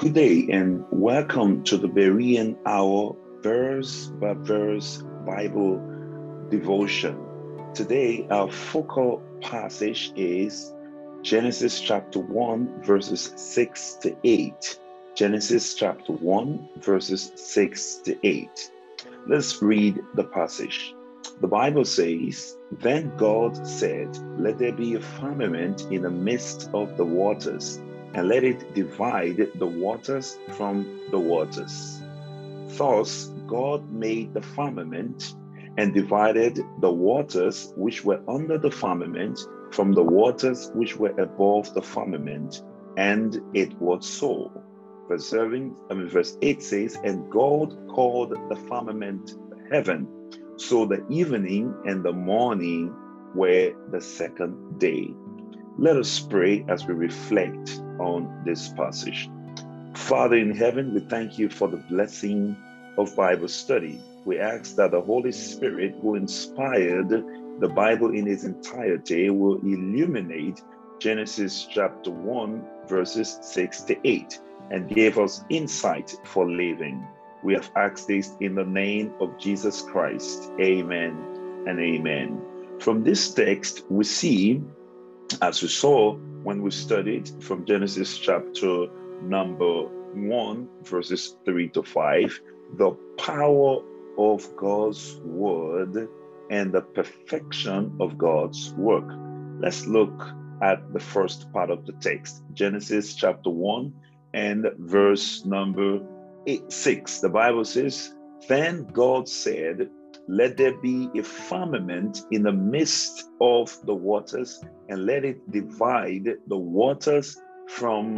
Good day and welcome to the Berean Hour verse by verse Bible devotion. Today, our focal passage is Genesis chapter 1, verses 6 to 8. Genesis chapter 1, verses 6 to 8. Let's read the passage. The Bible says, Then God said, Let there be a firmament in the midst of the waters and let it divide the waters from the waters. Thus, God made the firmament and divided the waters which were under the firmament from the waters which were above the firmament, and it was so. Verse 7, I mean, verse 8 says, And God called the firmament heaven. So the evening and the morning were the second day. Let us pray as we reflect on this passage. Father in heaven, we thank you for the blessing of Bible study. We ask that the Holy Spirit, who inspired the Bible in its entirety, will illuminate Genesis chapter 1, verses 6 to 8, and give us insight for living. We have asked this in the name of Jesus Christ. Amen and amen. From this text, we see as we saw when we studied from Genesis chapter number 1, verses 3 to 5, the power of God's word and the perfection of God's work. Let's look at the first part of the text Genesis chapter 1 and verse number eight, 6. The Bible says, Then God said, let there be a firmament in the midst of the waters, and let it divide the waters from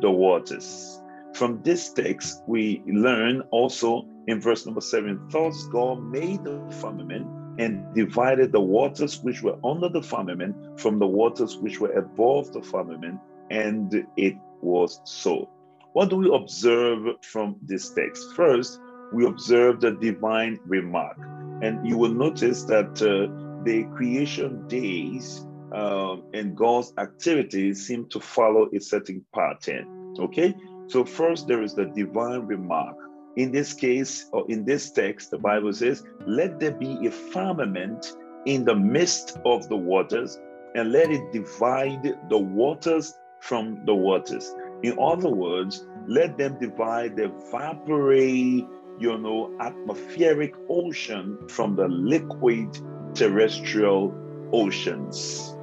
the waters. From this text, we learn also in verse number seven thus God made the firmament and divided the waters which were under the firmament from the waters which were above the firmament, and it was so. What do we observe from this text? First, we observe the divine remark. And you will notice that uh, the creation days um, and God's activities seem to follow a certain pattern. Okay? So, first, there is the divine remark. In this case, or in this text, the Bible says, Let there be a firmament in the midst of the waters, and let it divide the waters from the waters. In other words, let them divide the vapory you know, atmospheric ocean from the liquid terrestrial oceans.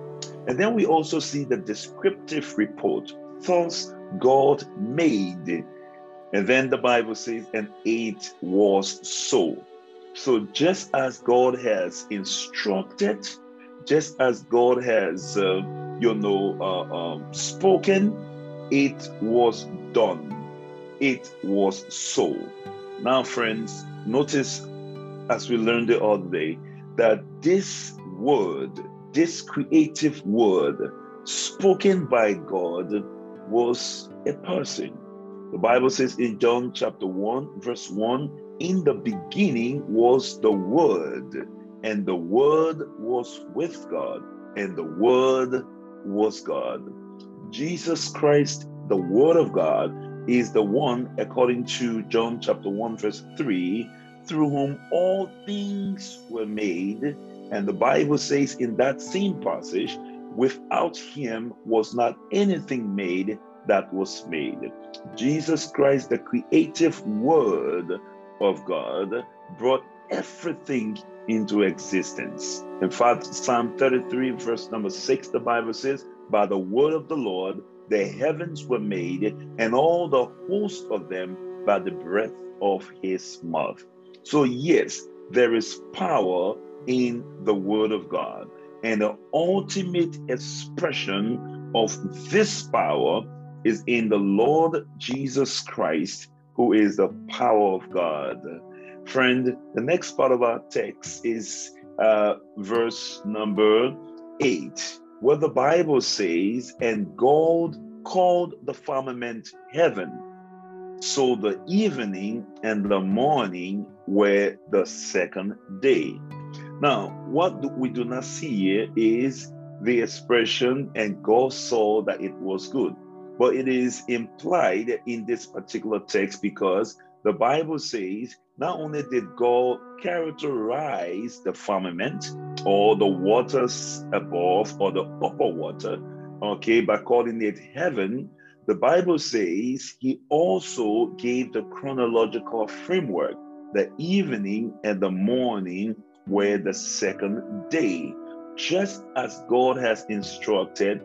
And then we also see the descriptive report. Thus, God made. And then the Bible says, and it was so. So, just as God has instructed, just as God has, uh, you know, uh, um, spoken, it was done. It was so. Now, friends, notice as we learned the other day that this word, this creative word spoken by God was a person. The Bible says in John chapter 1, verse 1 In the beginning was the Word, and the Word was with God, and the Word was God. Jesus Christ, the Word of God, is the one, according to John chapter 1, verse 3, through whom all things were made. And the Bible says in that same passage, without him was not anything made that was made. Jesus Christ, the creative word of God, brought everything into existence. In fact, Psalm 33, verse number 6, the Bible says, By the word of the Lord, the heavens were made, and all the host of them by the breath of his mouth. So, yes, there is power in the word of God. And the ultimate expression of this power is in the Lord Jesus Christ, who is the power of God. Friend, the next part of our text is uh, verse number eight what the Bible says, and God called the firmament heaven. So the evening and the morning were the second day. Now, what we do not see here is the expression, and God saw that it was good. but it is implied in this particular text because the Bible says not only did God characterize the firmament or the waters above or the upper water, okay, by calling it heaven, the Bible says he also gave the chronological framework. The evening and the morning were the second day. Just as God has instructed,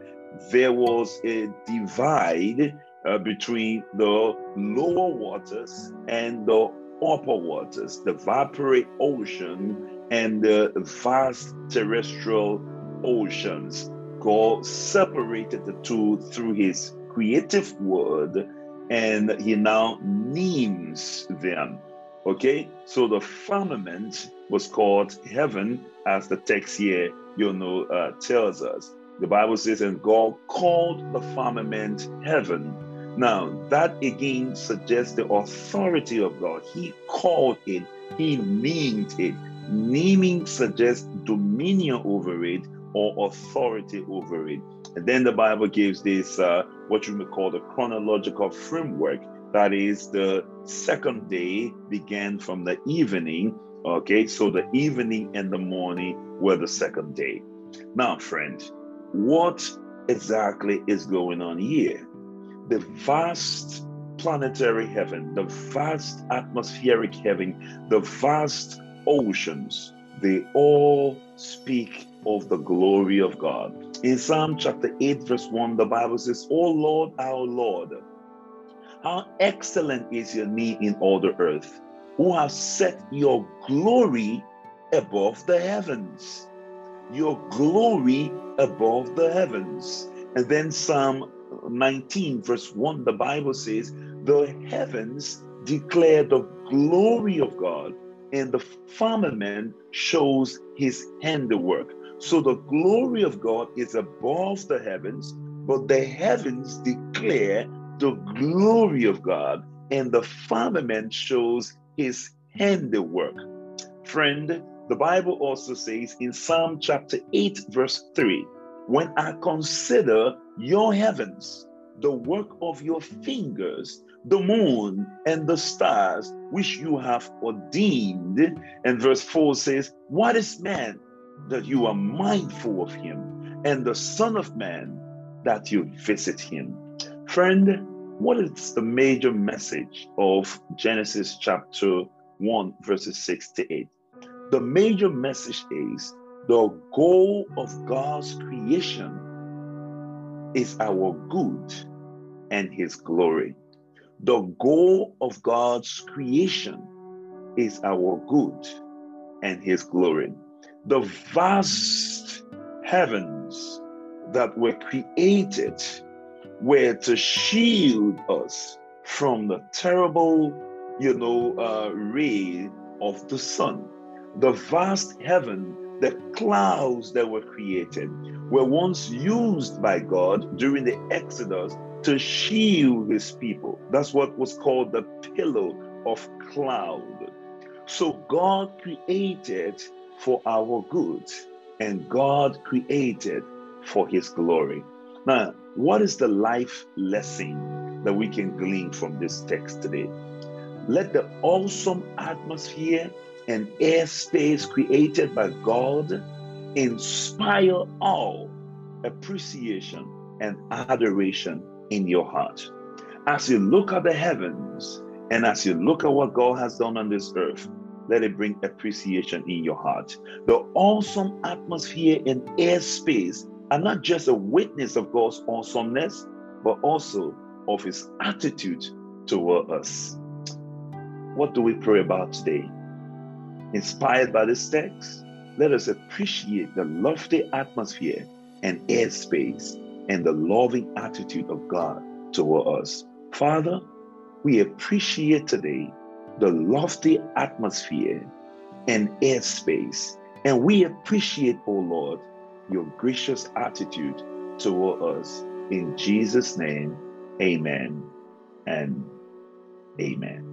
there was a divide uh, between the lower waters and the upper waters, the vaporate ocean and the vast terrestrial oceans. God separated the two through his creative word and he now names them. Okay, so the firmament was called heaven, as the text here, you know, uh, tells us. The Bible says, and God called the firmament heaven. Now, that again suggests the authority of God. He called it, He named it. Naming suggests dominion over it or authority over it. And then the Bible gives this, uh, what you may call the chronological framework. That is, the second day began from the evening. Okay, so the evening and the morning were the second day. Now, friend, what exactly is going on here? The vast planetary heaven, the vast atmospheric heaven, the vast oceans, they all speak of the glory of God. In Psalm chapter 8, verse 1, the Bible says, O Lord, our Lord, how excellent is your name in all the earth, who have set your glory above the heavens. Your glory above the heavens. And then Psalm 19, verse 1, the Bible says, The heavens declare the glory of God, and the firmament shows his handiwork. So the glory of God is above the heavens, but the heavens declare the glory of God, and the firmament shows his handiwork. Friend, the Bible also says in Psalm chapter 8, verse 3 When I consider your heavens, the work of your fingers, the moon and the stars which you have ordained. And verse 4 says, What is man that you are mindful of him, and the Son of Man that you visit him. Friend, what is the major message of Genesis chapter 1, verses 6 to 8? The major message is the goal of God's creation is our good and his glory. The goal of God's creation is our good and his glory the vast heavens that were created were to shield us from the terrible, you know, uh, ray of the sun. The vast heaven, the clouds that were created, were once used by God during the Exodus to shield his people. That's what was called the pillar of cloud. So God created for our good, and God created for his glory. Now, what is the life lesson that we can glean from this text today? Let the awesome atmosphere and airspace created by God inspire awe, appreciation, and adoration in your heart. As you look at the heavens and as you look at what God has done on this earth, let it bring appreciation in your heart. The awesome atmosphere and airspace are not just a witness of God's awesomeness, but also of his attitude toward us. What do we pray about today? Inspired by this text, let us appreciate the lofty atmosphere and airspace and the loving attitude of God toward us. Father, we appreciate today the lofty atmosphere and airspace. And we appreciate, O oh Lord, your gracious attitude toward us. In Jesus' name, amen and amen.